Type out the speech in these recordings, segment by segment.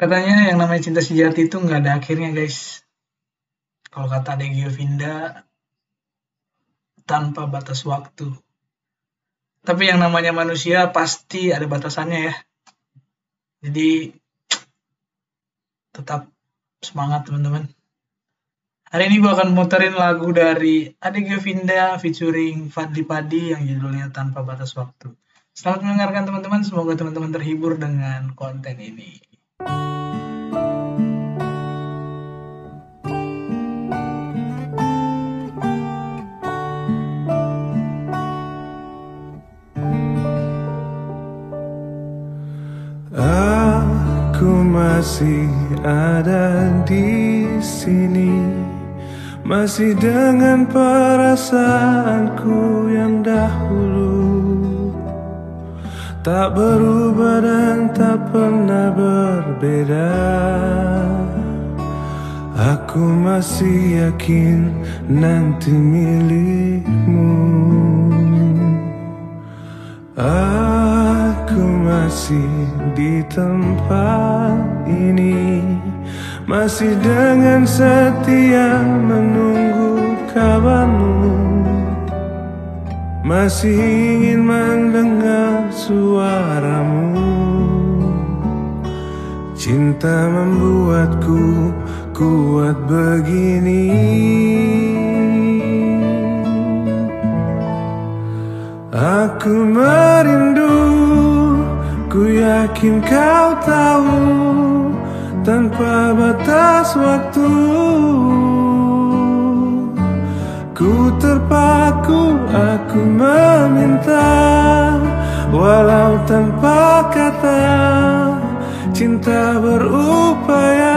Katanya yang namanya cinta sejati itu nggak ada akhirnya guys. Kalau kata Degio Vinda, tanpa batas waktu. Tapi yang namanya manusia pasti ada batasannya ya. Jadi tetap semangat teman-teman. Hari ini gue akan muterin lagu dari Adegio Vinda featuring Fadli Padi yang judulnya Tanpa Batas Waktu. Selamat mendengarkan teman-teman, semoga teman-teman terhibur dengan konten ini. Aku masih ada di sini Masih dengan perasaanku yang dahulu Tak berubah dan tak pernah berbeda. Aku masih yakin nanti milikmu. Aku masih di tempat ini. Masih dengan setia menunggu kabarmu. Masih ingin mendengar suaramu. Cinta membuatku kuat begini. Aku merindu, ku yakin kau tahu Tanpa batas waktu. Ku terpaku, aku meminta Walau tanpa kata Cinta berupaya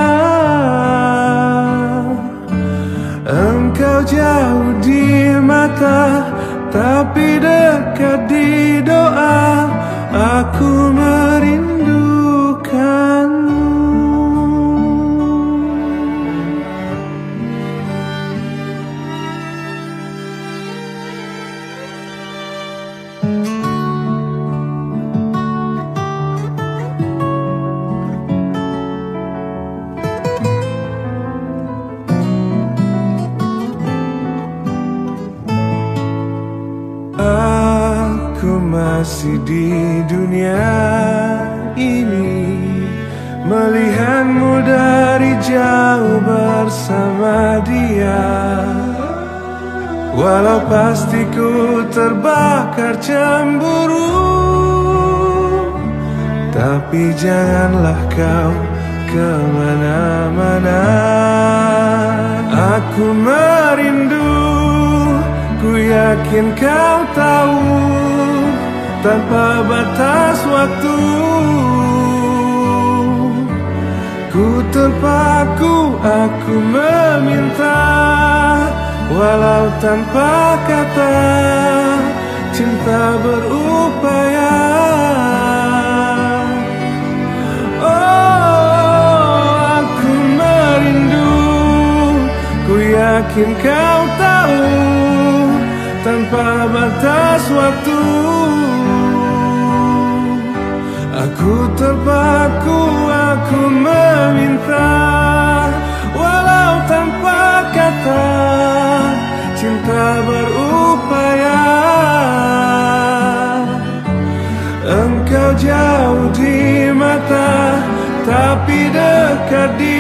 Aku masih di dunia ini Melihatmu dari jauh bersama dia. Walau pasti ku terbakar cemburu Tapi janganlah kau ke mana-mana. Aku merindu Ku yakin kau tahu Tanpa batas waktu. Ku terpaku, aku meminta Walau tanpa kata Cinta berupaya. Oh, aku merindu. Ku yakin kau tahu waktu. Aku terpaku, aku meminta Walau tanpa kata Cinta berupaya. Engkau jauh di mata Tapi dekat di